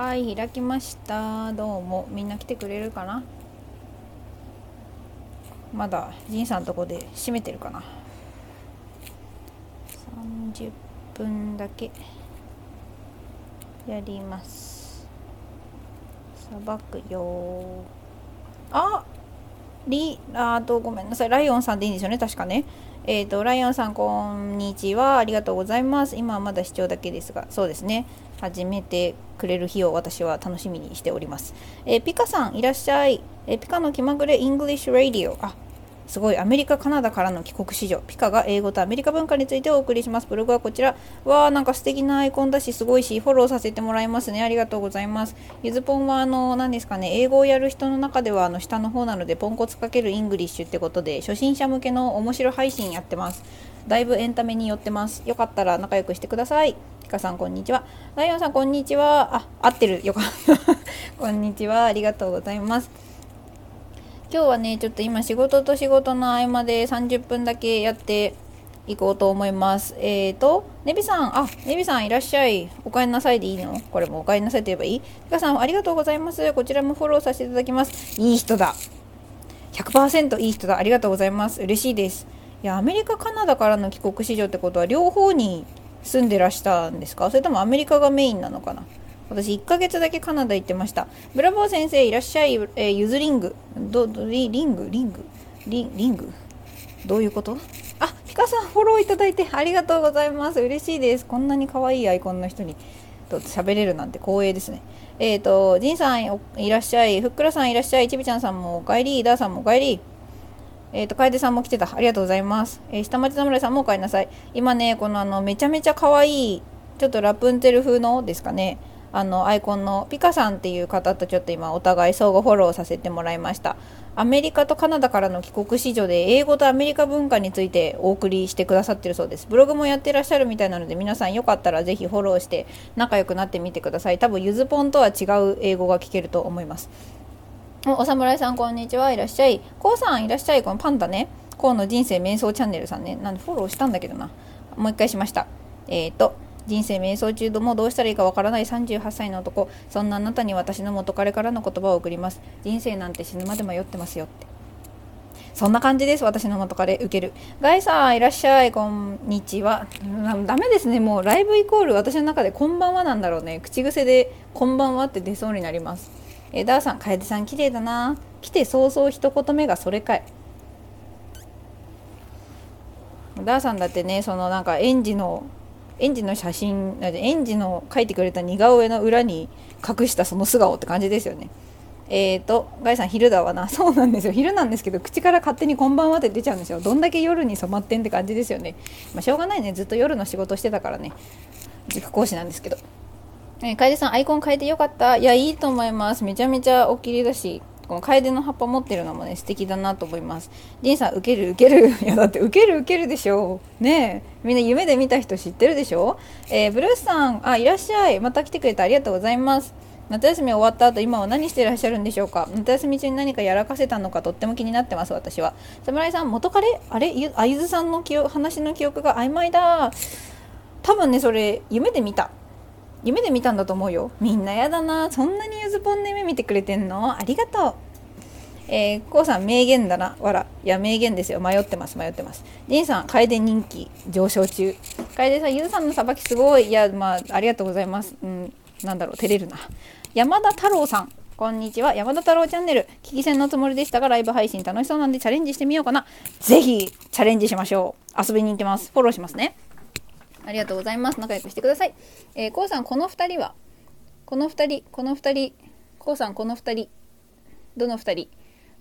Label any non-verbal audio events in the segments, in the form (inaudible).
はい開きました。どうも。みんな来てくれるかな？まだ仁さんとこで閉めてるかな？30分だけやります。さばくよあリあとごめんなさい。ライオンさんでいいんですよね？確かね。えっ、ー、とライオンさんこんにちはありがとうございます今はまだ視聴だけですがそうですね始めてくれる日を私は楽しみにしております。えー、ピカさんいらっしゃい。えー、ピカの気まぐれ English Radio。あすごいアメリカ、カナダからの帰国子女ピカが英語とアメリカ文化についてお送りします。ブログはこちら。わー、なんか素敵なアイコンだし、すごいし、フォローさせてもらいますね。ありがとうございます。ゆずぽんは、あの、何ですかね、英語をやる人の中では、あの、下の方なので、ポンコツかける English ってことで、初心者向けの面白配信やってます。だいぶエンタメに寄ってます。よかったら仲良くしてください。ピカさん、こんにちは。ライオンさん、こんにちは。あ、合ってる。よかった。(laughs) こんにちは。ありがとうございます。今日はね、ちょっと今仕事と仕事の合間で30分だけやっていこうと思います。えーと、ネビさん、あ、ネビさんいらっしゃい。お帰りなさいでいいの？これもお帰りなさいと言えばいい？ピカさん、ありがとうございます。こちらもフォローさせていただきます。いい人だ。100%いい人だ。ありがとうございます。嬉しいです。いや、アメリカ、カナダからの帰国子女ってことは両方に住んでらしたんですか？それともアメリカがメインなのかな？私1ヶ月だけカナダ行ってました。ブラボー先生いらっしゃい、えー、ゆずリング。ど、ど、リング？リング？リリング？どういうこと？あ、ピカさんフォローいただいてありがとうございます。嬉しいです。こんなに可愛いアイコンの人に喋れるなんて光栄ですね。えっ、ー、と、ジンさんいらっしゃい、ふっくらさんいらっしゃい、ちびちゃんさんもお帰り、ダーさんもお帰り。えっ、ー、と、楓さんも来てた。ありがとうございます。えー、下町侍さんもお帰りなさい。今ね、このあの、めちゃめちゃ可愛い、ちょっとラプンツェル風のですかね。あのアイコンのピカさんっていう方とちょっと今お互い相互フォローさせてもらいました。アメリカとカナダからの帰国子女で英語とアメリカ文化についてお送りしてくださってるそうです。ブログもやってらっしゃるみたいなので皆さんよかったらぜひフォローして仲良くなってみてください。多分ゆずぽんとは違う英語が聞けると思います。お侍さんこんにちは。いらっしゃい。こうさんいらっしゃい。このパンダね。こうの人生瞑想チャンネルさんね。なんでフォローしたんだけどな。もう一回しました。えっ、ー、と人生瞑想中でもどうしたらいいかわからない38歳の男。そんなあなたに私の元彼からの言葉を送ります。人生なんて死ぬまで迷ってますよって。そんな感じです。私の元彼受ける。ガイさんいらっしゃい。こんにちは。ダメですね。もうライブイコール私の中でこんばんはなんだろうね。口癖でこんばんはって出そうになります。えダーさん楓さん綺麗だな。来て早々一言目がそれかい。ダーさんだってねそのなんか園児の園児の写真園児の描いてくれた似顔絵の裏に隠したその素顔って感じですよねえーと、ガイさん昼だわな。(laughs) そうなんですよ。昼なんですけど、口から勝手にこんばんはって出ちゃうんですよ。どんだけ夜に染まってんって感じですよね。まあ、しょうがないね。ずっと夜の仕事してたからね。塾講師なんですけど。えー、楓さん、アイコン変えてよかった。いや、いいと思います。めちゃめちゃおきりだし、この楓の葉っぱ持ってるのもね素敵だなと思います。リンさん受ける受ける。(laughs) いやだって受ける受けるでしょ。ねえ。みんな夢で見た人知ってるでしょ。えー、ブルースさんあいらっしゃい。また来てくれてありがとうございます。夏休み終わった後今は何してらっしゃるんでしょうか。夏休み中に何かやらかせたのかとっても気になってます私は。侍さん元彼？あれ？あゆずさんの記憶話の記憶が曖昧だ。多分ねそれ夢で見た。夢で見たんだと思うよ。みんなやだな。そんなにゆずぽんの夢見てくれてんの？ありがとう。えー、こうさん名言だな。わらいや名言ですよ。迷ってます。迷ってます。りんさん楓人気上昇中。楓さんゆずさんのさばきすごい。いやまあありがとうございます。うんなんだろう。照れるな。山田太郎さん。こんにちは。山田太郎チャンネル。聞き戦のつもりでしたがライブ配信楽しそうなんでチャレンジしてみようかな。ぜひチャレンジしましょう。遊びに行きます。フォローしますね。ありがとうございます。仲良くしてください。えー、こうさん、この2人は、この2人、この2人、こうさん、この2人、どの2人？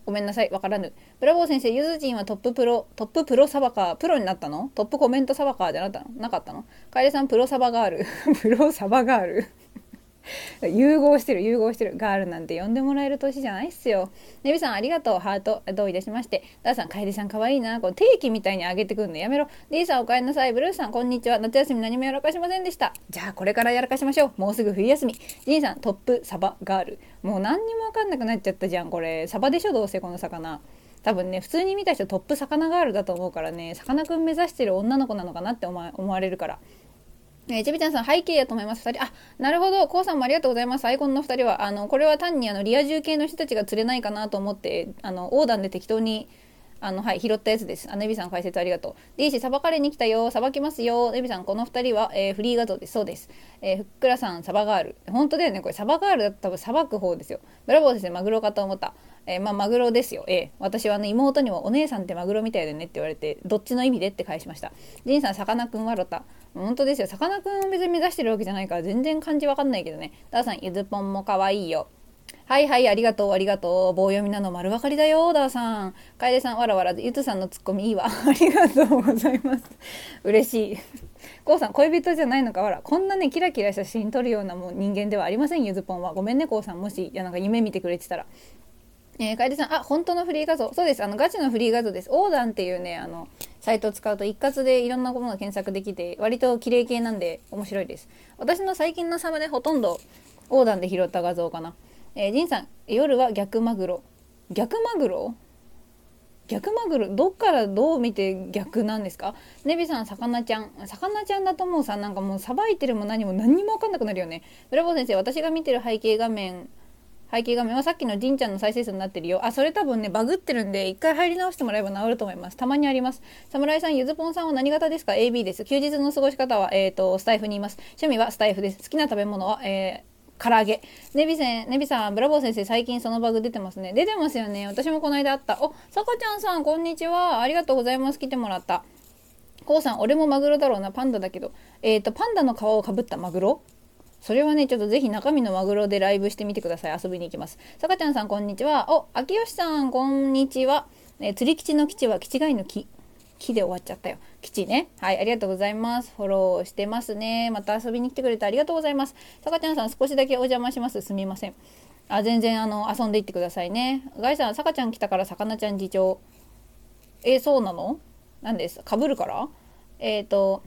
ごめんなさい、わからぬ。ブラボー先生、ゆずじんはトッププロ、トッププロサバカー、プロになったの？トップコメントサバカーじゃなかったのなかったの？カエルさん、プロサバガール。(laughs) プロサバガール。(laughs) 融合してる融合してる。ガールなんて呼んでもらえる年じゃないっすよ。ネビさんありがとう。ハートどういたしまして。ダーさん楓さんかわいいな。こう定期みたいに上げてくんのやめろ。D さんおかえりなさい。ブルーさんこんにちは。夏休み何もやらかしませんでした。じゃあこれからやらかしましょう。もうすぐ冬休み。ジンさんトップサバガール。もう何にもわかんなくなっちゃったじゃんこれ。サバでしょどうせこの魚。多分ね普通に見た人トップ魚ガールだと思うからねさかなクン目指してる女の子なのかなって思われるから。えー、ちびちゃんさん、背景やと思います。二人。あ、なるほど。こうさんもありがとうございます。アイコンの二人は。あの、これは単にあの、リア充系の人たちが釣れないかなと思って、あの、横断で適当に、あの、はい、拾ったやつです。あ、ネビさん解説ありがとう。でいし、さばかれに来たよ。さばきますよ。ネビさん、この二人は、えー、フリー画像です。そうです。えー、ふっくらさん、サバガール。本当だよね。これ、サバガールだと多分、さばく方ですよ。ブラボーですね。マグロかと思った。えー、まあ、マグロですよ。ええー、私はね、妹にもお姉さんってマグロみたいだねって言われて、どっちの意味でって返しました。ジンさん、さかなクンはロタ。本当ですよ。さかなクンを別に目指してるわけじゃないから全然漢字わかんないけどね。ダーさん、ゆずぽんも可愛いよ。はいはい、ありがとう、ありがとう。棒読みなの丸分かりだよ、ダーさん。楓さん、わらわら、ゆつさんのツッコミいいわ。(laughs) ありがとうございます。嬉しい。こうさん、恋人じゃないのか、わら。こんなね、キラキラ写真撮るようなもう人間ではありません、ゆずぽんは。ごめんね、こうさん。もし、いや、なんか夢見てくれてたら。えー、楓さん、あ、本当のフリー画像。そうです。あの、ガチのフリー画像です。オーダンっていうね、あの、サイトを使うと一括でいろんなものが検索できて、割と綺麗系なんで面白いです。私の最近のサムネほとんどオーダンで拾った画像かな。えー、ジンさん、夜は逆マグロ。逆マグロ？逆マグロ？どっからどう見て逆なんですか？ネビさん魚ちゃん魚ちゃんだともうさなんかもうさばいてるも何も何にも分かんなくなるよねブラボー先生私が見てる背景画面背景画面はさっきのじんちゃんの再生数になってるよ。あ、それ多分ね、バグってるんで、一回入り直してもらえば治ると思います。たまにあります。侍さん、ゆずぽんさんは何型ですか ?AB です。休日の過ごし方は、えっ、ー、と、スタイフにいます。趣味はスタイフです。好きな食べ物は、えー、唐揚げ。ネビせん、ネビさん、ブラボー先生、最近そのバグ出てますね。出てますよね。私もこの間あった。お、さかちゃんさん、こんにちは。ありがとうございます。来てもらった。こうさん、俺もマグロだろうな。パンダだけど。えっ、ー、と、パンダの皮をかぶったマグロ？それはね、ちょっとぜひ中身のマグロでライブしてみてください。遊びに行きます。さかちゃんさん、こんにちは。お、秋吉さん、こんにちは。え釣り基地の基地は、基地外の木。木で終わっちゃったよ。基地ね。はい、ありがとうございます。フォローしてますね。また遊びに来てくれてありがとうございます。さかちゃんさん、少しだけお邪魔します。すみません。あ、全然、あの、遊んでいってくださいね。ガイさん、さかちゃん来たから、さかなちゃん次長。え、そうなの？何ですかぶるから？えっ、ー、と、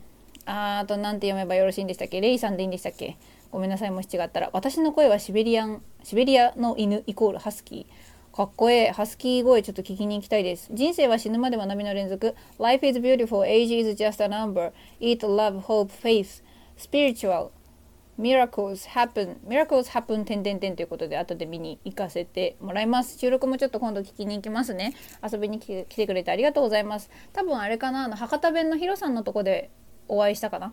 あーと、なんて読めばよろしいんでしたっけ？レイさんでいいんでしたっけ？ごめんなさいもし違ったら。私の声はシベリアンシベリアの犬イコールハスキー。かっこええ。ハスキー声ちょっと聞きに行きたいです。人生は死ぬまでは波の連続。Life is beautiful. Age is just a number. Eat love hope faith. Spiritual miracles happen. Miracles happen 点点点ということで後で見に行かせてもらいます。収録もちょっと今度聞きに行きますね。遊びに来てくれてありがとうございます。多分あれかなあの博多弁のヒロさんのとこでお会いしたかな。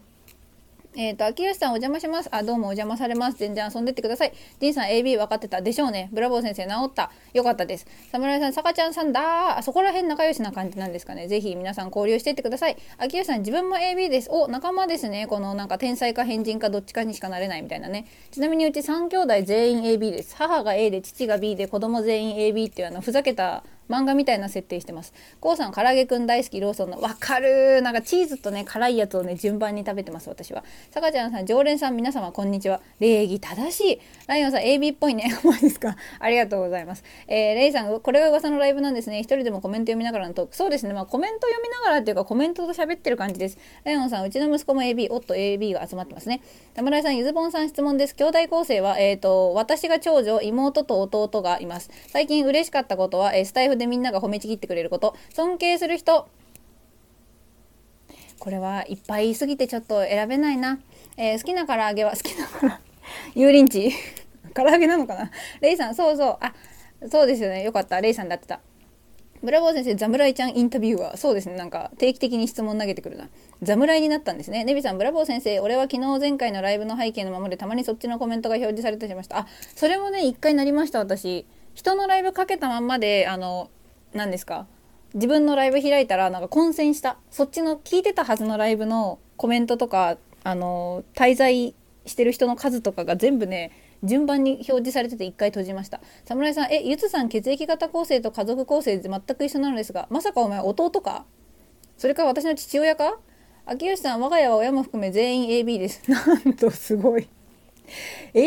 えっ、ー、と、秋吉さんお邪魔します。あ、どうもお邪魔されます。全然遊んでってください。ジンさん AB 分かってたでしょうね。ブラボー先生治った。よかったです。侍さん、さかちゃんさんだあそこら辺仲良しな感じなんですかね。ぜひ皆さん交流していってください。秋吉さん、自分も AB です。お、仲間ですね。このなんか天才か変人かどっちかにしかなれないみたいなね。ちなみにうち3兄弟全員 AB です。母が A で父が B で子供全員 AB っていうあのふざけた漫画みたいな設定してます。こうさん、唐揚げくん大好きローソンの。わかるなんかチーズとね、辛いやつをね、順番に食べてます、私は。さかちゃんさん、常連さん、皆様、こんにちは。礼儀正しい。ライオンさん、AB っぽいね。(laughs) マジですか？ありがとうございます。えー、レイさん、これが噂のライブなんですね。一人でもコメント読みながらのトーク。そうですね。まあ、コメント読みながらっていうか、コメントと喋ってる感じです。ライオンさん、うちの息子も AB、おっと AB が集まってますね。田村さん、ゆずぼんさん質問です。兄弟構成は、えっ、ー、と、私が長女、妹と弟がいます。最近嬉しかったことは、えー、スタイフでみんなが褒めちぎってくれること。尊敬する人。これはいっぱい言いすぎてちょっと選べないな。えー、好きな唐揚げは (laughs) 好きなから油淋鶏 (laughs) 唐揚げなのかな？レイさん、そうそう。あ、そうですよね。よかった。レイさんだってた。ブラボー先生、ザムライちゃんインタビューは、そうですね。なんか、定期的に質問投げてくるな。ザムライになったんですね。ネビさん、ブラボー先生、俺は昨日前回のライブの背景のままでたまにそっちのコメントが表示されてしました。あ、それもね、一回なりました、私。人のライブかけたまんまで、あの、何ですか？自分のライブ開いたらなんか混戦した。そっちの聞いてたはずのライブのコメントとかあの滞在してる人の数とかが全部ね順番に表示されてて一回閉じました。侍さんえゆつさん血液型構成と家族構成全く一緒なのですがまさかお前弟か？それから私の父親か？秋吉さん我が家は親も含め全員 AB です。なんとすごい。AB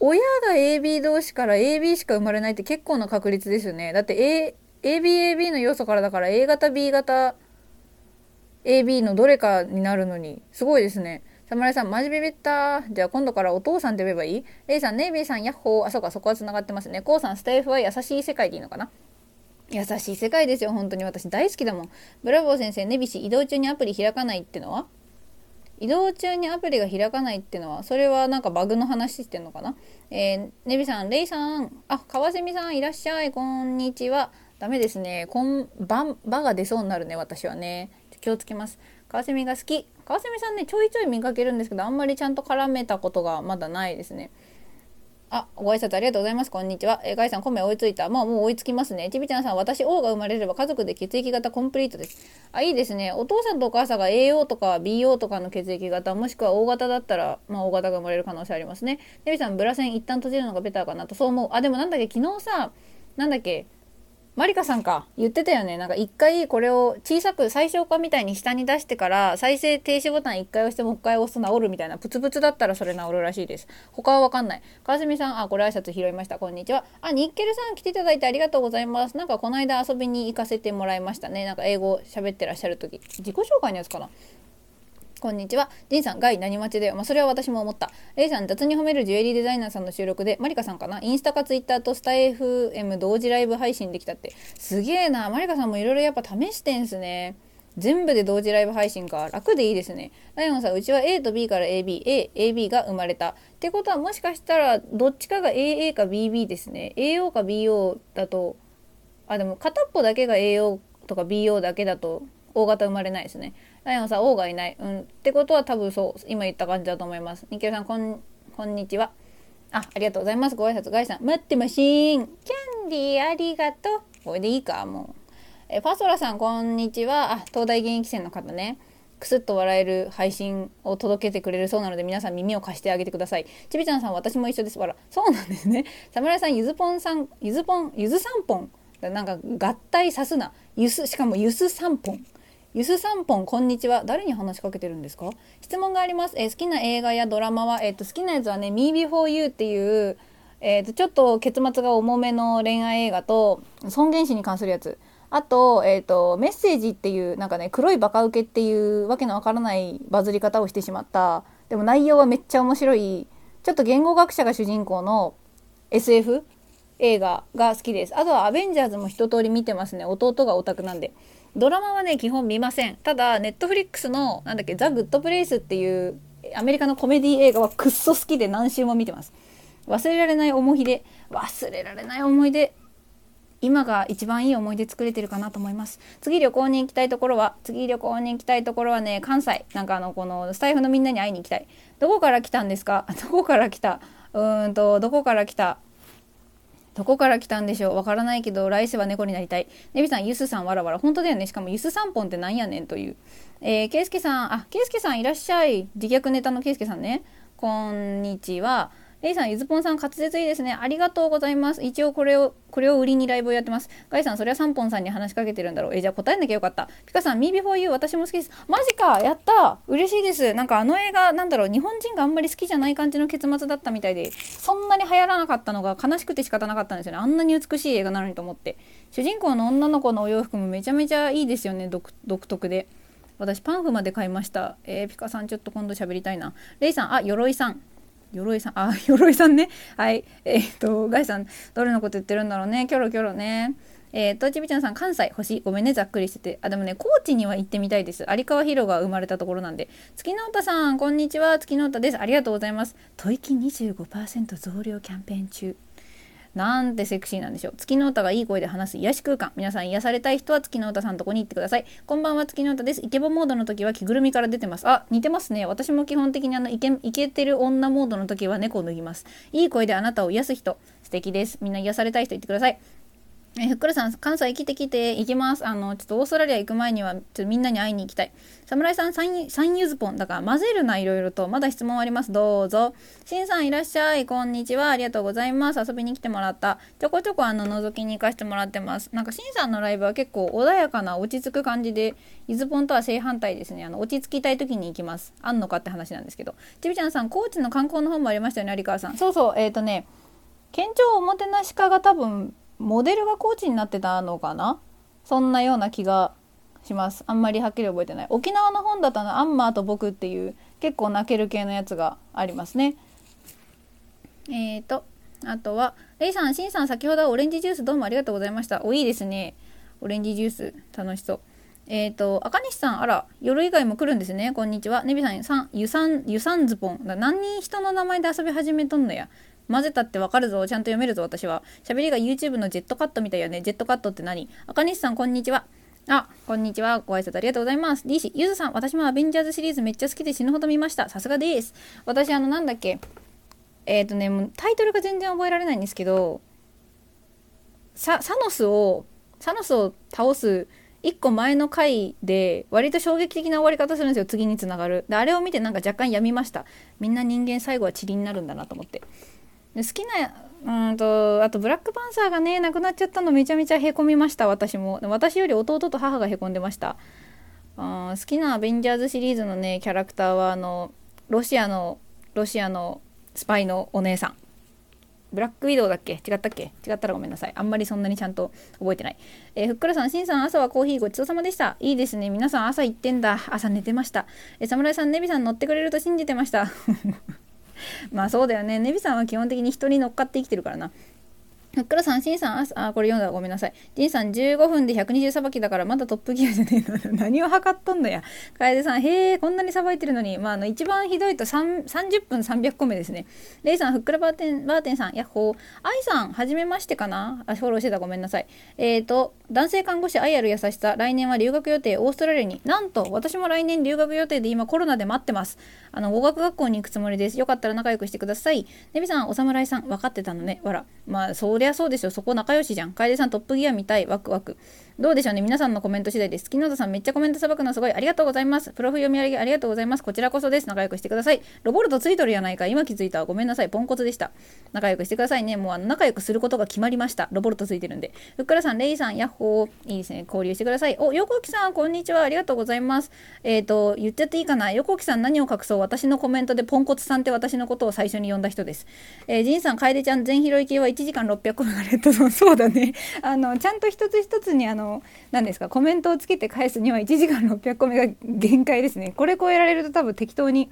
親が AB 同士から AB しか生まれないって結構な確率ですよね。だって ABAB の要素からだから A 型 B 型 AB のどれかになるのに、すごいですね。侍さん、マジビビった。じゃあ今度からお父さんって呼べばいい？レイさん、ネイビーさん、ヤッホー。あ、そうか、そこは繋がってますね。コウさん、スタイフは優しい世界でいいのかな？優しい世界ですよ、本当に。私大好きだもん。ブラボー先生、ネビシ移動中にアプリ開かないってのは？移動中にアプリが開かないっていうのはそれはなんかバグの話してんのかな？えー、ネビさんレイさん。あ川蝉さんいらっしゃい。こんにちは。ダメですね。こんばんばが出そうになるね私はね。気をつけます。川蝉が好き。川蝉さんねちょいちょい見かけるんですけどあんまりちゃんと絡めたことがまだないですね。あ、ご挨拶ありがとうございます。こんにちは。えー、ガイさん、米追いついた。まあ、もう追いつきますね。ちびちゃんさん、私、王が生まれれば家族で血液型コンプリートです。あ、いいですね。お父さんとお母さんが AO とか BO とかの血液型、もしくは O 型だったら、まあ、O 型が生まれる可能性ありますね。デビさん、ブラセン一旦閉じるのがベターかなと、そう思う。あ、でもなんだっけ、昨日さ、なんだっけ、マリカさんか。言ってたよね。なんか一回これを小さく最小化みたいに下に出してから再生停止ボタン一回押してもう一回押すと治るみたいなプツプツだったらそれ治るらしいです。他はわかんない。川澄さんあこれ挨拶拾いました。こんにちは。あニッケルさん来ていただいてありがとうございます。なんかこの間遊びに行かせてもらいましたね。なんか英語喋ってらっしゃる時。自己紹介のやつかな。こんにちは。ジンさん、ガイ何待ちだよ。まあ、それは私も思った。レイさん、雑に褒めるジュエリーデザイナーさんの収録で、マリカさんかな？インスタかツイッターとスタイフ M 同時ライブ配信できたって。すげえな。マリカさんもいろいろやっぱ試してんすね。全部で同時ライブ配信か。楽でいいですね。ライオンさん、うちは A と B から AB、A、AB が生まれた。ってことはもしかしたら、どっちかが AA か BB ですね。AO か BO だと、あ、でも片っぽだけが AO とか BO だけだと、大型生まれないですね。ライオンさん、王がいない。うん。ってことは多分そう、今言った感じだと思います。ニケルさん、こん、こんにちは。あ、ありがとうございます。ご挨拶、ガイさん。待ってましーん。キャンディー、ありがとう。これでいいか、もう。え、ファソラさん、こんにちは。あ、東大現役生の方ね。くすっと笑える配信を届けてくれるそうなので皆さん耳を貸してあげてください。ちびちゃんさん私も一緒です。わら。そうなんですね。侍さんゆずぽんさんゆずぽんゆずさんぽんなんか合体さすな。ゆすしかもゆすさんぽん。ゆすさんぽんこんにちは。誰に話しかけてるんですか？質問があります、えー、好きな映画やドラマは、えーと、好きなやつはね「Me Before You」っていう、えーと、ちょっと結末が重めの恋愛映画と尊厳死に関するやつ。あと,、えーと、メッセージっていうなんかね黒いバカウケっていうわけのわからないバズり方をしてしまった。でも内容はめっちゃ面白い。ちょっと言語学者が主人公の SF 映画が好きです。あとはアベンジャーズも一通り見てますね。弟がオタクなんで。ドラマはね基本見ません。ただネットフリックスのなんだっけザ・グッドプレイスっていうアメリカのコメディ映画はくっそ好きで何週も見てます。忘れられない思い出。忘れられない思い出。今が一番いい思い出作れてるかなと思います。次旅行に行きたいところは次旅行に行きたいところはね関西。なんかあのこのスタイフのみんなに会いに行きたい。どこから来たんですか？(laughs) どこから来た？うーんとどこから来た？どこから来たんでしょう？わからないけど来世は猫になりたい。ネビさん、ユスさんわらわら。本当だよね。しかもユス3本ってなんやねんという。えー、ケイスケさん、あ、ケイスケさんいらっしゃい。自虐ネタのケイスケさんね。こんにちは。レイさん、ゆずぽんさん、滑舌いいですね。ありがとうございます。一応これを、これを売りにライブをやってます。ガイさん、それはサンポンさんに話しかけてるんだろう。え、じゃあ答えなきゃよかった。ピカさん、Me Before You、私も好きです。マジかやった嬉しいです。なんかあの映画、なんだろう、日本人があんまり好きじゃない感じの結末だったみたいで、そんなに流行らなかったのが悲しくて仕方なかったんですよね。あんなに美しい映画なのにと思って。主人公の女の子のお洋服もめちゃめちゃいいですよね、独特で。私パンフまで買いました。えー、ピカさんちょっと今度喋りたいな。レイさん、あ、鎧さん。鎧さん、(laughs) あ、鎧さんね。はい。えー、っと、ガイさん、どれのこと言ってるんだろうね。キョロキョロね。えー、っと、ちびちゃんさん、関西、星、ごめんね、ざっくりしてて。あ、でもね、高知には行ってみたいです。有川博が生まれたところなんで。月の歌さん、こんにちは。月の歌です。ありがとうございます。吐息25%増量キャンペーン中。なんてセクシーなんでしょう。月の歌がいい声で話す癒し空間。皆さん癒されたい人は月の歌さんとこに行ってください。こんばんは、月の歌です。イケボモードの時は着ぐるみから出てます。あ、似てますね。私も基本的にあのイケイケてる女モードの時は猫を脱ぎます。いい声であなたを癒す人。素敵です。みんな癒されたい人言ってください。えふっくらさん、関西来て来て行きます。あの、ちょっとオーストラリア行く前には、ちょっとみんなに会いに行きたい。侍さん、サンサンユズポン。だから混ぜるな、いろいろと。まだ質問あります。どうぞ。しんさんいらっしゃい。こんにちは。ありがとうございます。遊びに来てもらった。ちょこちょこあの、覗きに行かせてもらってます。なんか、しんさんのライブは結構穏やかな落ち着く感じで、ゆずぽんとは正反対ですね。あの、落ち着きたい時に行きます。あんのかって話なんですけど。ちびちゃんさん、高知の観光の方もありましたよね、有川さん。そうそう、えっ、ー、とね、県庁おもてなし課が多分モデルがコーチになってたのかな？そんなような気がしますあんまりはっきり覚えてない沖縄の本だとアンマーと僕っていう結構泣ける系のやつがありますねえーとあとはレイさんシンさん先ほどはオレンジジュースどうもありがとうございましたおいいですねオレンジジュース楽しそうえっ、ー、と、赤西さん、あら、夜以外も来るんですね。こんにちは。ネビさん、さん、ゆさん、ゆさんズポン。何人人の名前で遊び始めとんのや。混ぜたってわかるぞ。ちゃんと読めるぞ、私は。喋りが YouTube のジェットカットみたいよね。ジェットカットって何？赤西さん、こんにちは。あ、こんにちは。ご挨拶ありがとうございます。D 氏、ゆずさん、私もアベンジャーズシリーズめっちゃ好きで死ぬほど見ました。さすがです。私、あの、なんだっけ？えっ、ー、とね、もうタイトルが全然覚えられないんですけど、ササノスを、サノスを倒す1個前の回で割と衝撃的な終わり方するんですよ次につながるであれを見てなんか若干やみましたみんな人間最後は塵になるんだなと思って好きなうんとあとブラックパンサーがねなくなっちゃったのめちゃめちゃへこみました私も私より弟と母がへこんでましたあ好きなアベンジャーズシリーズのねキャラクターはあのロシアのロシアのスパイのお姉さんブラックウィドウだっけ？違ったっけ？違ったらごめんなさい。あんまりそんなにちゃんと覚えてない。えー、ふっくらさん、しんさん、朝はコーヒーごちそうさまでした。いいですね。皆さん朝行ってんだ。朝寝てました。えー、侍さん、ネビさん乗ってくれると信じてました。まあそうだよね。ネビさんは基本的に人に乗っかって生きてるからな。ふっくらさん、しんさん、あ、これ読んだらごめんなさい。じんさん、15分で120さばきだからまだトップギアじゃねえの。(laughs) 何を測っとんのや。楓さん、へえ、こんなにさばいてるのに、まあ、あの、一番ひどいと30分300個目ですね。レイさん、ふっくらバーテン、バーテンさん、やっほー。アイさん、はじめましてかな？あ、フォローしてたごめんなさい。えっ、ー、と、男性看護師愛ある優しさ、来年は留学予定、オーストラリアに。なんと、私も来年留学予定で今コロナで待ってます。あの、語学学校に行くつもりです。よかったら仲良くしてください。ネビさん、お侍さん、分かってたのね。わら。まあ、そりゃそうですよ。そこ仲良しじゃん。楓さんトップギア見たい。ワクワク。どうでしょうね。皆さんのコメント次第です。木野田さんめっちゃコメントさばくのすごい。ありがとうございます。プロフ読み上げありがとうございます。こちらこそです。仲良くしてください。ロボルトついとるやないか。今気づいた。ごめんなさい。ポンコツでした。仲良くしてくださいね。もうあの仲良くすることが決まりました。ロボルトついてるんで。ふっくらさん、レイさん、ヤッホー。いいですね。交流してください。お、横木さん、こんにちは。ありがとうございます。えっ、ー、と、言っちゃっていいかな。横木さん何を隠そう。私のコメントでポンコツさんって私のことを最初に呼んだ人です。えー、ジンさん、楓ちゃん、全拾い系は1時間個がレッドゾーン。そうだね。あの、ちゃんと一つ一つに、あの、何ですか、コメントをつけて返すには1時間600個目が限界ですね。これ超えられると多分適当に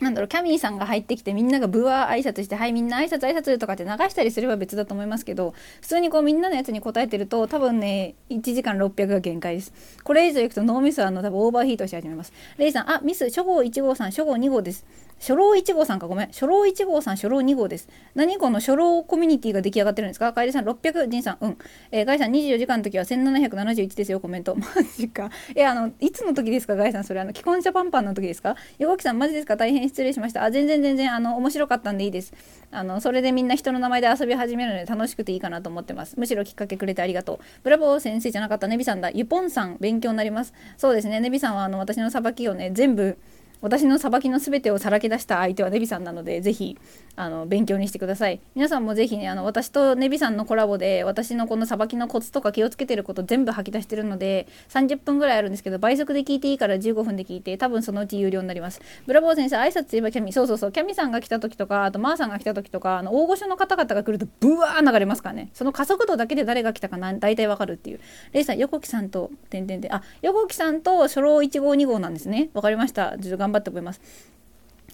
なんだろうキャミーさんが入ってきてみんながブワー挨拶して「はいみんな挨拶挨拶」とかって流したりすれば別だと思いますけど普通にこうみんなのやつに答えてると多分ね1時間600が限界ですこれ以上いくと脳みそはあの多分オーバーヒートし始めますレイさんあミス初号1号さん初号2号です初老1号さんかごめん。初老1号さん初老2号です。何この初老コミュニティが出来上がってるんですか？楓さん600仁さん。うん。えー、ガイさん24時間の時は1771ですよ。コメント。(laughs) マジか。えあのいつの時ですか？ガイさんそれ。あの既婚者パンパンの時ですか？横木さんマジですか？大変失礼しました。あ全然全然あの面白かったんでいいです。あのそれでみんな人の名前で遊び始めるので楽しくていいかなと思ってます。むしろきっかけくれてありがとう。ブラボー先生じゃなかったネビさんだ。ユポンさん勉強になります。そうですね。ネビさんはあの私のさばきをね全部私の裁きの全てをさらけ出した相手はネビさんなのでぜひあの勉強にしてください。皆さんもぜひねあの私とネビさんのコラボで私のこの裁きのコツとか気をつけてること全部吐き出してるので30分ぐらいあるんですけど倍速で聞いていいから15分で聞いて多分そのうち有料になります。ブラボー先生挨拶といえばキャミ。そうそうそう。キャミさんが来た時とかあとマーさんが来た時とかあの大御所の方々が来るとブワー流れますからね。その加速度だけで誰が来たかな大体わかるっていう。レイさん横木さんと点々であ横木さんと初老1号2号なんですね。わかりました。ちょっと頑張って覚えます。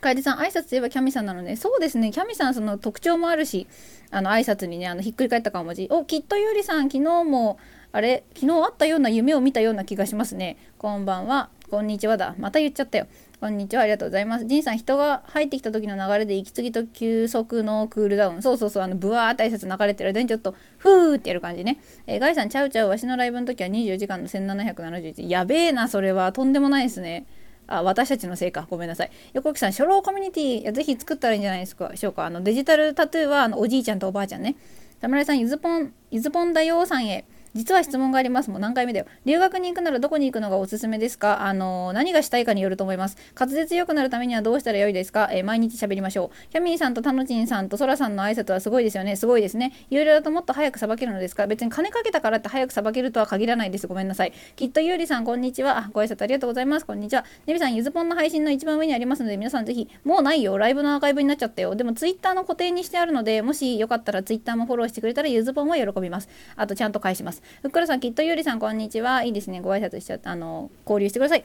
楓さん挨拶といえばキャミさんなのでそうですね。キャミさんその特徴もあるしあの挨拶にねあのひっくり返った顔文字。おきっとゆりさん昨日もあれ？昨日あったような夢を見たような気がしますね。こんばんは。こんにちはだ。また言っちゃったよ。こんにちは。ありがとうございます。ジンさん人が入ってきた時の流れで息継ぎと急速のクールダウン。そうそうそう。あのブワーって挨拶流れてる間にちょっとフーってやる感じね。えー、ガイさんちゃうちゃうわしのライブの時は24時間の1771やべえなそれは。とんでもないですね。あ私たちのせいか。ごめんなさい。横木さん初老コミュニティぜひ作ったらいいんじゃないですか。しょうか。あのデジタルタトゥーはあのおじいちゃんとおばあちゃんね。侍さんゆずぽんゆずぽんだよさんへ。実は質問があります。もう何回目だよ。留学に行くならどこに行くのがおすすめですか？あのー、何がしたいかによると思います。滑舌良くなるためにはどうしたらよいですか、えー、毎日喋りましょう。キャミーさんとタノチンさんとソラさんの挨拶はすごいですよね。すごいですね。有料だともっと早くさばけるのですか？別に金かけたからって早くさばけるとは限らないです。ごめんなさい。きっとゆうりさん、こんにちは。ご挨拶ありがとうございます。こんにちは。ネビさん、ゆずぽんの配信の一番上にありますので、皆さんぜひ、もうないよ。ライブのアーカイブになっちゃったよ。でも、ツイッターの固定にしてあるので、もしよかったらツイッターもフォローしてくれたら、ゆずぽんは喜びます。あと、ちゃんと返します。ふっくらさん、きっとゆりさん、こんにちは。いいですね。ご挨拶しちゃった。あの、交流してください。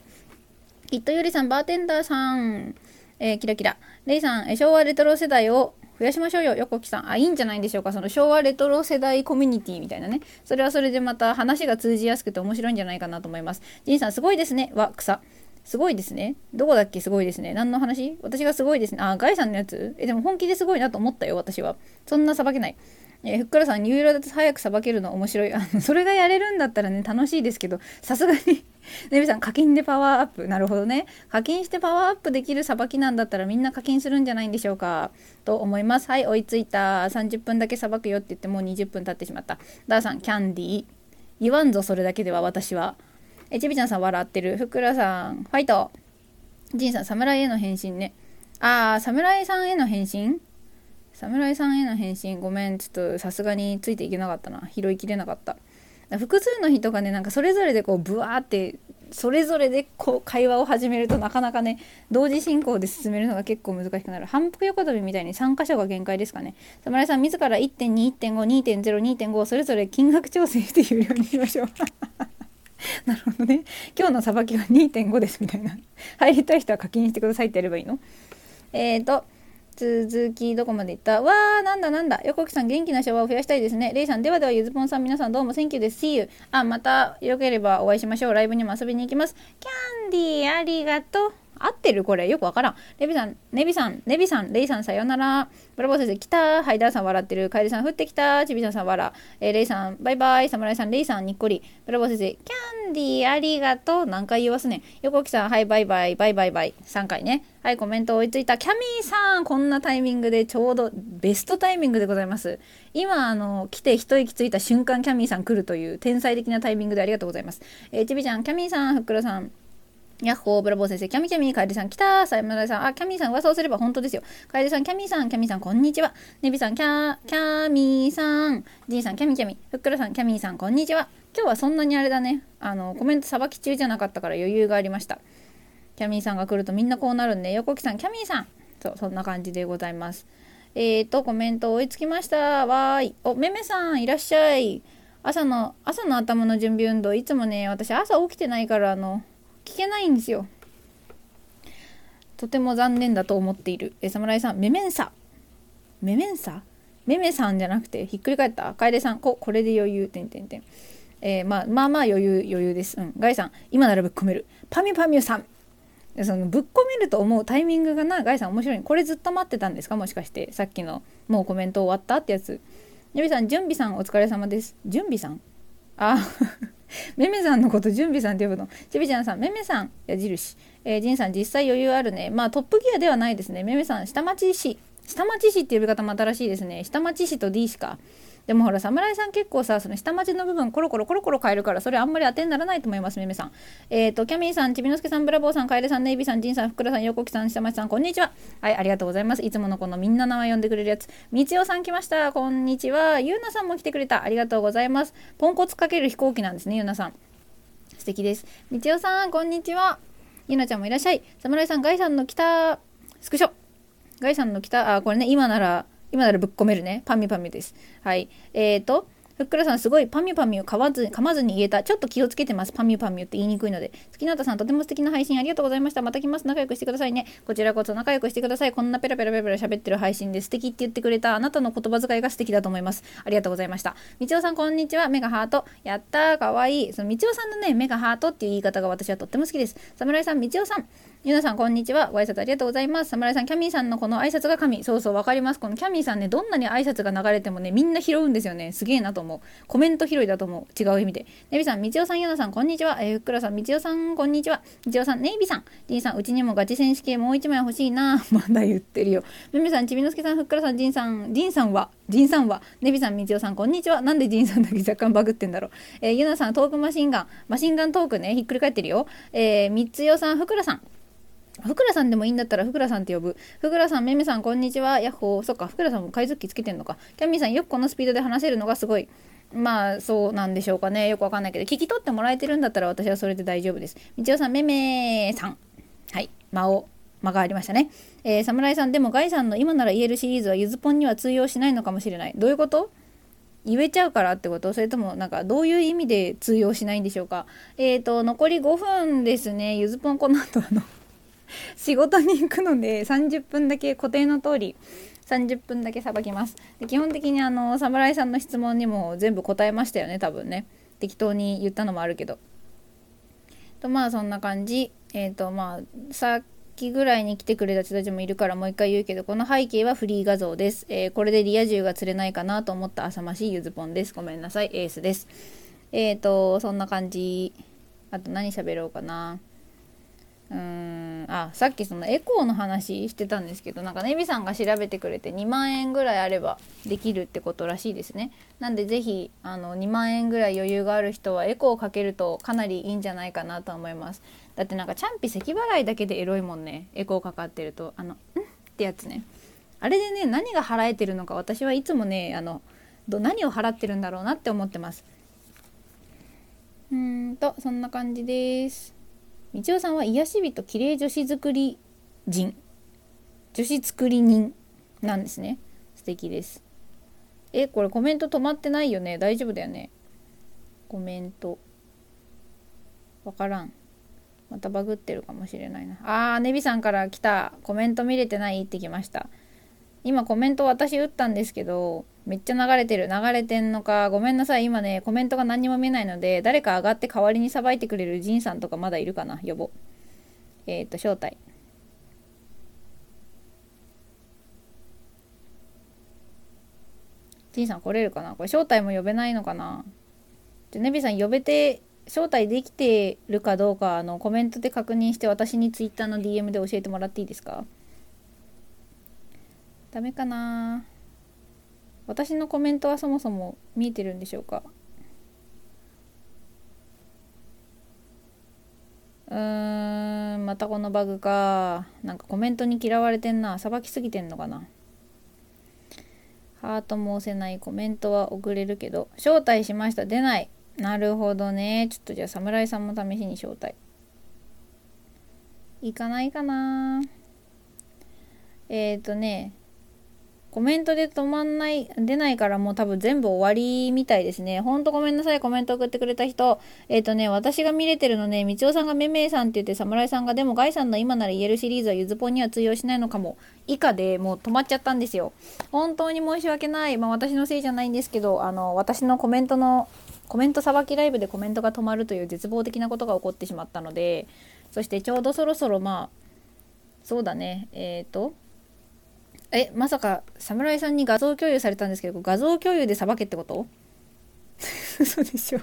きっとゆりさん、バーテンダーさん、えー、キラキラ。レイさん、え昭和レトロ世代を増やしましょうよ横木さんあいいんじゃないでしょうかその昭和レトロ世代コミュニティみたいなねそれはそれでまた話が通じやすくて面白いんじゃないかなと思いますジンさんすごいですねわ草すごいですね。どこだっけ？すごいですね。何の話？私がすごいですね。あ、ガイさんのやつ？え、でも本気ですごいなと思ったよ、私は。そんなさばけない。えー、ふっくらさん、ニューヨラだと早くさばけるの面白い。(laughs) あの、それがやれるんだったらね、楽しいですけど、さすがに (laughs) ねびさん、課金でパワーアップ。なるほどね。課金してパワーアップできるさばきなんだったらみんな課金するんじゃないんでしょうか。と思います。はい、追いついた。30分だけさばくよって言ってもう20分経ってしまった。ダーさん、キャンディー。言わんぞ、それだけでは私は。え、ちびちゃんさん笑ってる。ふっくらさん、ファイト。ジンさん、侍への返信ね。あー、侍さんへの返信？侍さんへの返信ごめんちょっとさすがについていけなかったな。拾いきれなかった。複数の人がねなんかそれぞれでこうブワーってそれぞれでこう会話を始めるとなかなかね同時進行で進めるのが結構難しくなる。反復横跳びみたいに3箇所が限界ですかね。侍さん自ら1.2.1.5.2.0.2.5それぞれ金額調整して有料にしましょう。(laughs) なるほどね。今日のさばきが2.5ですみたいな。入りたい人は課金してくださいってやればいいの？えっ、ー、と続きどこまでいった？わーなんだなんだ。横木さん元気なシャワーを増やしたいですね。レイさんではではゆずぽんさん皆さんどうも。センキューです。See you あまたよければお会いしましょう。ライブにも遊びに行きます。キャンディーありがとう。合ってる？これよくわからん。レビさん、ネビさん、ネビさん、レイさんさよなら。ブラボー先生、来た。ハイダーさん笑ってる。カエルさん降ってきた。チビさんさん笑。えー、レイさん、バイバイ。サムライさん、レイさん、にっこり。ブラボー先生、キャンディーありがとう。何回言わすね。横木さん、はい、バイバイ、バイバイバイ。3回ね。はい、コメント追いついた。キャミーさん、こんなタイミングでちょうどベストタイミングでございます。今、あの、来て一息ついた瞬間、キャミーさん来るという天才的なタイミングでありがとうございます。えー、ちびちゃん、キャミーさん、ふっくらさん、ヤッホー、ブラボー先生、キャミキャミ、カエルさん、来たさよならさん、あ、キャミーさん、噂をすれば本当ですよ。カエルさん、キャミーさん、キャミーさん、こんにちは。ネビさん、キャ、キャミーさん、ジンさん、キャミキャミ、ふっくらさん、キャミーさん、こんにちは。今日はそんなにあれだね。あの、コメントさばき中じゃなかったから余裕がありました。キャミーさんが来るとみんなこうなるんで、横木さん、キャミーさん。そう、そんな感じでございます。えーと、コメント追いつきました。わーい。お、めめさん、いらっしゃい。朝の、朝の頭の準備運動、いつもね、私朝起きてないから、あの、聞けないんですよ。とても残念だと思っている。え侍さん、メメンサ。メメンサ？メメさんじゃなくて、ひっくり返った？楓さん、こ、これで余裕。てんてんてん。えー、まあ、まあまあ余裕、余裕です。うん。ガイさん、今ならぶっ込める。パミュパミュさん。そのぶっ込めると思うタイミングがな、ガイさん面白い。これずっと待ってたんですか？もしかして。さっきの、もうコメント終わったってやつ。ネビさん、準備さんお疲れ様です。準備さん？あ、めめさんのこと準備さんって呼ぶの？ちびちゃんさん、めめさん、矢印。えー、ジンさん実際余裕あるね。まあトップギアではないですね。めめさん、下町市。下町市って呼び方も新しいですね。下町市と D しか。でもほら、侍さん結構さ、その下町の部分コロコロコロコロ変えるから、それあんまり当てにならないと思います、めめさん。えっ、ー、と、キャミーさん、ちびのすけさん、ブラボーさん、カエルさん、ネイビーさん、ジンさん、ふくらさん、横木さん、下町さん、こんにちは。はい、ありがとうございます。いつものこのみんな名前呼んでくれるやつ。みちおさん来ました。こんにちは。ゆうなさんも来てくれた。ありがとうございます。ポンコツかける飛行機なんですね、ゆうなさん。素敵です。みちおさん、こんにちは。ゆなちゃんもいらっしゃい。侍さん、ガイさんの来た。スクショ。ガイさんの来た。あ、これね、今なら、今ならぶっ込めるね。パミュパミュです。はい。えーと、ふっくらさんすごいパミュパミュ噛まず噛まずに言えた。ちょっと気をつけてます。パミュパミュって言いにくいので。月のたさんとても素敵な配信ありがとうございました。また来ます。仲良くしてくださいね。こちらこそ仲良くしてください。こんなペラペラペラペラ喋ってる配信で素敵って言ってくれたあなたの言葉遣いが素敵だと思います。ありがとうございました。みちおさんこんにちは。メガハート。やったー。かわいい。そのみちおさんのね、メガハートっていう言い方が私はとっても好きです。侍さん、みちおさん。ゆなさん、こんにちは。ご挨拶ありがとうございます。侍さん、キャミーさんのこの挨拶が神。そうそう、わかります。このキャミーさんね、どんなに挨拶が流れてもね、みんな拾うんですよね。すげえなと思う。コメント拾いだと思う。違う意味で。ネビさん、みちおさん、ゆなさん、こんにちは。えー、ふっくらさん、みちおさん、こんにちは。みちおさん、ネイビさん。ジンさん、うちにもガチ選手権もう一枚欲しいな。(laughs) まだ言ってるよ。めめさん、ちびのすけさん、ふっくらさん、ジンさん、ジンさんは、ジンさんは、ネビさん、みちおさん、こんにちは。なんでジンさんだけ (laughs) 若干バグってんだろう。えー、ゆなさん、トークマシンガン、マシンガントークね、ひっくり返ってるよ。えー、みつよさん、ふくらさん。ふくらさんでもいいんだったらふくらさんって呼ぶ。ふくらさん、めめさん、こんにちは。やっほー。そっか、ふくらさんも海賊機つけてんのか。キャミーさん、よくこのスピードで話せるのがすごい。まあ、そうなんでしょうかね。よくわかんないけど、聞き取ってもらえてるんだったら私はそれで大丈夫です。みちおさん、めめさん。はい。間を、間がありましたね。えー、侍さん、でもガイさんの今なら言えるシリーズはゆずぽんには通用しないのかもしれない。どういうこと？言えちゃうからってこと？それともなんかどういう意味で通用しないんでしょうか？えっ、ー、と、残り5分ですね。ゆずぽんこの後あの仕事に行くので30分だけ固定の通り30分だけさばきます。で基本的にあの侍さんの質問にも全部答えましたよね多分ね。適当に言ったのもあるけど。とまあそんな感じ。えっ、ー、とまあさっきぐらいに来てくれた人たちもいるからもう一回言うけどこの背景はフリー画像です、えー、これでリア充が釣れないかなと思った浅ましいゆずぽんです。ごめんなさい。エースです。えっ、ー、とそんな感じ。あと何喋ろうかな。うーん。あさっきそのエコーの話してたんですけどなんかネビさんが調べてくれて2万円ぐらいあればできるってことらしいですね。なんで是非あの2万円ぐらい余裕がある人はエコーをかけるとかなりいいんじゃないかなと思います。だってなんかチャンピ咳払いだけでエロいもんね。エコーかかってると。あの「ん?」ってやつね。あれでね何が払えてるのか私はいつもねあのど何を払ってるんだろうなって思ってます。うーんとそんな感じです。みちおさんは癒し人綺麗女子作り人女子作り人なんですね。素敵です。えこれコメント止まってないよね。大丈夫だよね。コメント。わからん。またバグってるかもしれないな。あーネビさんから来た。コメント見れてないってきました。今コメント私打ったんですけどめっちゃ流れてる。流れてんのか。ごめんなさい。今ねコメントが何にも見えないので誰か上がって代わりにさばいてくれるジンさんとかまだいるかな。呼ぼう。えっ、と招待。ジンさん来れるかな？これ招待も呼べないのかな？じゃネビさん呼べて招待できてるかどうかあのコメントで確認して私にツイッターの DM で教えてもらっていいですか？ダメかな。私のコメントはそもそも見えてるんでしょうか。うーんまたこのバグか。なんかコメントに嫌われてんな。さばきすぎてんのかな。ハートも押せないコメントは送れるけど。招待しました。出ない。なるほどね。ちょっとじゃあ侍さんも試しに招待。行かないかな。えっ、ー、とね。コメントで止まんない、出ないからもう多分全部終わりみたいですね。ほんとごめんなさい、コメント送ってくれた人。えっ、ー、とね、私が見れてるのね、みちおさんがめめさんって言って、侍さんが、でもガイさんの今なら言えるシリーズはゆずぽんには通用しないのかも。以下でもう止まっちゃったんですよ。本当に申し訳ない。まあ私のせいじゃないんですけど、あの、私のコメントの、コメントさばきライブでコメントが止まるという絶望的なことが起こってしまったので、そしてちょうどそろそろまあ、そうだね、えっ、ー、と、えまさか侍さんに画像共有されたんですけど画像共有でさばけってこと？(laughs) 嘘でしょ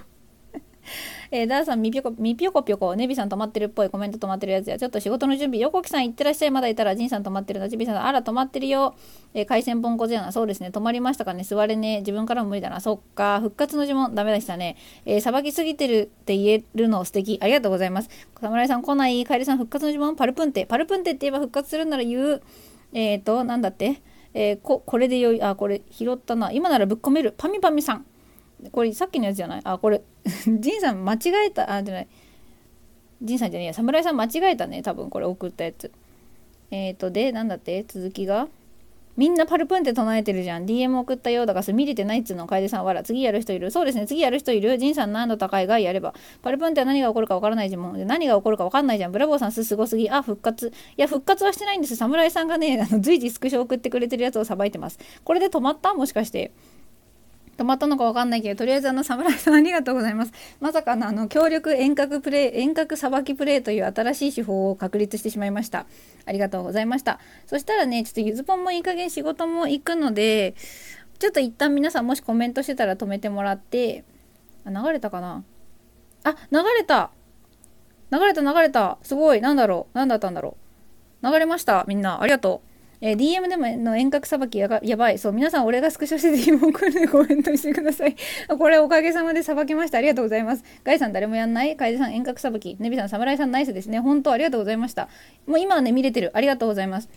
(laughs) えー、ダーさんみぴょこ、みぴょこぴょこ、ネビさん止まってるっぽいコメント止まってるやつや、ちょっと仕事の準備、横木さん行ってらっしゃい、まだいたら、ジンさん止まってるな、ジビさん、あら、止まってるよ。えー、海鮮ポンコツやな、そうですね、止まりましたかね、座れね、自分からも無理だな、そっか、復活の呪文、ダメでしたね。えー、さばきすぎてるって言えるの素敵、ありがとうございます。侍さん来ない、カエルさん復活の呪文、パルプンテ、パルプンテって言えば復活するなら言う。えっ、ー、と、なんだって？えー、ここれでよいあこれ拾ったな。今ならぶっ込める。パミパミさん。これさっきのやつじゃない？あこれ (laughs) ジンさん間違えた。あじゃない。ジンさんじゃねえや。侍さん間違えたね。多分これ送ったやつ。えっ、ー、とでなんだって？続きが。みんなパルプンって唱えてるじゃん。DM 送ったようだが、それ見れてないっつうの、楓さんわら。次やる人いるそうですね、次やる人いるジンさん難度高いがやれば。パルプンって何が起こるかわからないじゃん。で何が起こるかわかんないじゃん。ブラボーさんすすごすぎ。あ、復活。いや、復活はしてないんです。侍さんがね、あの随時スクショ送ってくれてるやつをさばいてます。これで止まった？もしかして。止まったのかわかんないけど、とりあえずあの、侍さんありがとうございます。まさかのあの、協力遠隔プレイ、遠隔さばきプレイという新しい手法を確立してしまいました。ありがとうございました。そしたらね、ちょっとゆずぽんもいい加減仕事も行くので、ちょっと一旦皆さんもしコメントしてたら止めてもらって、あ、流れたかな？あ、流れた！流れた流れた！すごい！なんだろう？何だったんだろう？流れましたみんな。ありがとう。えー、DM でもの遠隔さばきややばい。そう、皆さん俺がスクショして DM 送るんで (laughs) コメントしてください。(laughs) これおかげさまでさばきました。ありがとうございます。ガイさん誰もやんない？楓さん遠隔さばき。ネビさん侍さんナイスですね。本当ありがとうございました。もう今はね、見れてる。ありがとうございます。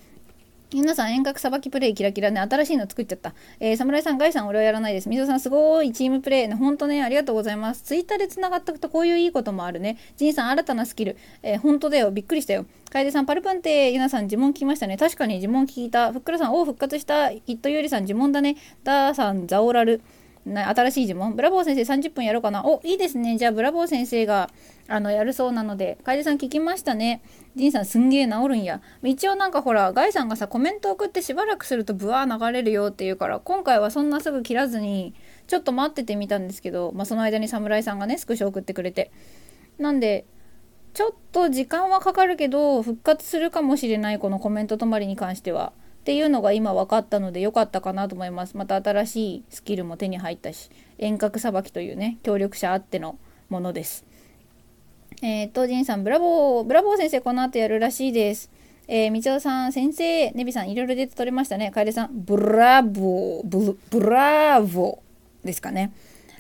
皆さん遠隔さばきプレイキラキラね、新しいの作っちゃった。えー、侍さん、ガイさん、俺はやらないです。みぞさん、すごいチームプレイ。ね、ほんとね、ありがとうございます。ツイッターで繋がったとこういういいこともあるね。ジンさん、新たなスキル。えー、ほんとだよ。びっくりしたよ。楓さん、パルプンテ、ユナさん、呪文聞きましたね。確かに呪文聞いた。ふっくらさん、お復活した。ヒットユーリさん、呪文だね。ダーさん、ザオラル。な新しい呪文ブラボー先生30分やろうかなおいいですねじゃあブラボー先生があのやるそうなので楓さん聞きましたね。ジンさんすんげえ治るんや。一応なんかほらガイさんがさコメント送ってしばらくするとブワー流れるよっていうから今回はそんなすぐ切らずにちょっと待っててみたんですけど、まあ、その間に侍さんがねスクショ送ってくれて。なんでちょっと時間はかかるけど復活するかもしれないこのコメント止まりに関しては。っていうのが今分かったので良かったかなと思います。また新しいスキルも手に入ったし遠隔さばきというね協力者あってのものです。えっ、とジンさんブラボーブラボー先生この後やるらしいですえー、みちおさん、先生、ネビさん、いろいろ出て取れましたね。楓さん、ブラボー、ブブラボーですかね。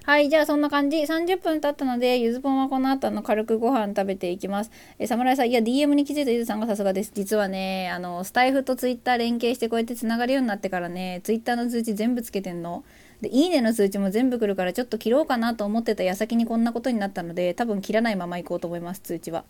はい、じゃあそんな感じ。30分経ったので、ゆずぽんはこの後の軽くご飯食べていきます。え、侍さん、いや、DM に気づいたゆずさんがさすがです。実はね、あの、スタイフとツイッター連携してこうやって繋がるようになってからね、ツイッターの通知全部つけてんの。で、いいねの数値も全部来るからちょっと切ろうかなと思ってた矢先にこんなことになったので、多分切らないまま行こうと思います、通知は。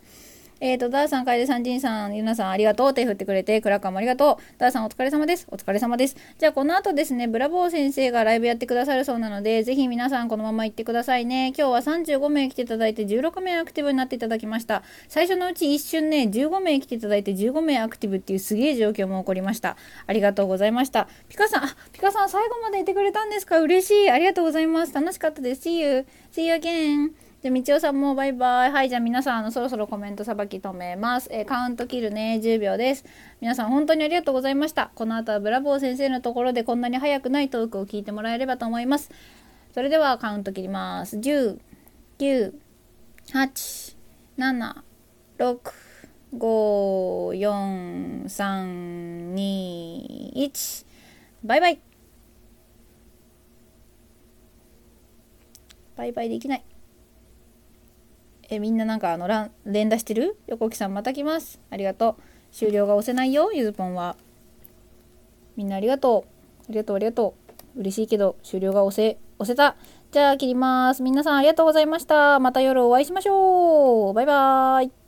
えっ、ー、と、ダーさん、カエルさん、ジンさん、ユナさん、ありがとう。手振ってくれて、クラッカーもありがとう。ダーさん、お疲れ様です。お疲れ様です。じゃあ、この後ですね、ブラボー先生がライブやってくださるそうなので、ぜひ皆さん、このまま行ってくださいね。今日は35名来ていただいて、16名アクティブになっていただきました。最初のうち一瞬ね、15名来ていただいて、15名アクティブっていうすげえ状況も起こりました。ありがとうございました。ピカさん、あ、ピカさん、最後までいてくれたんですか？嬉しい。ありがとうございます。楽しかったです。See you. See you again. じゃあ、みちおさんもバイバイ。はい、じゃあ皆さん、あの、そろそろコメントさばき止めます。えー、カウント切るね、10秒です。皆さん、本当にありがとうございました。この後はブラボー先生のところでこんなに早くないトークを聞いてもらえればと思います。それでは、カウント切ります。10、9、8、7、6、5、4、3、2、1。バイバイ。バイバイできない。えみんななんかあの連打してる？横木さんまた来ます。ありがとう。終了が押せないよゆずぽんは。みんなありがとう。ありがとうありがとう。嬉しいけど終了が押せ押せた。じゃあ切ります。皆さんありがとうございました。また夜お会いしましょう。バイバーイ。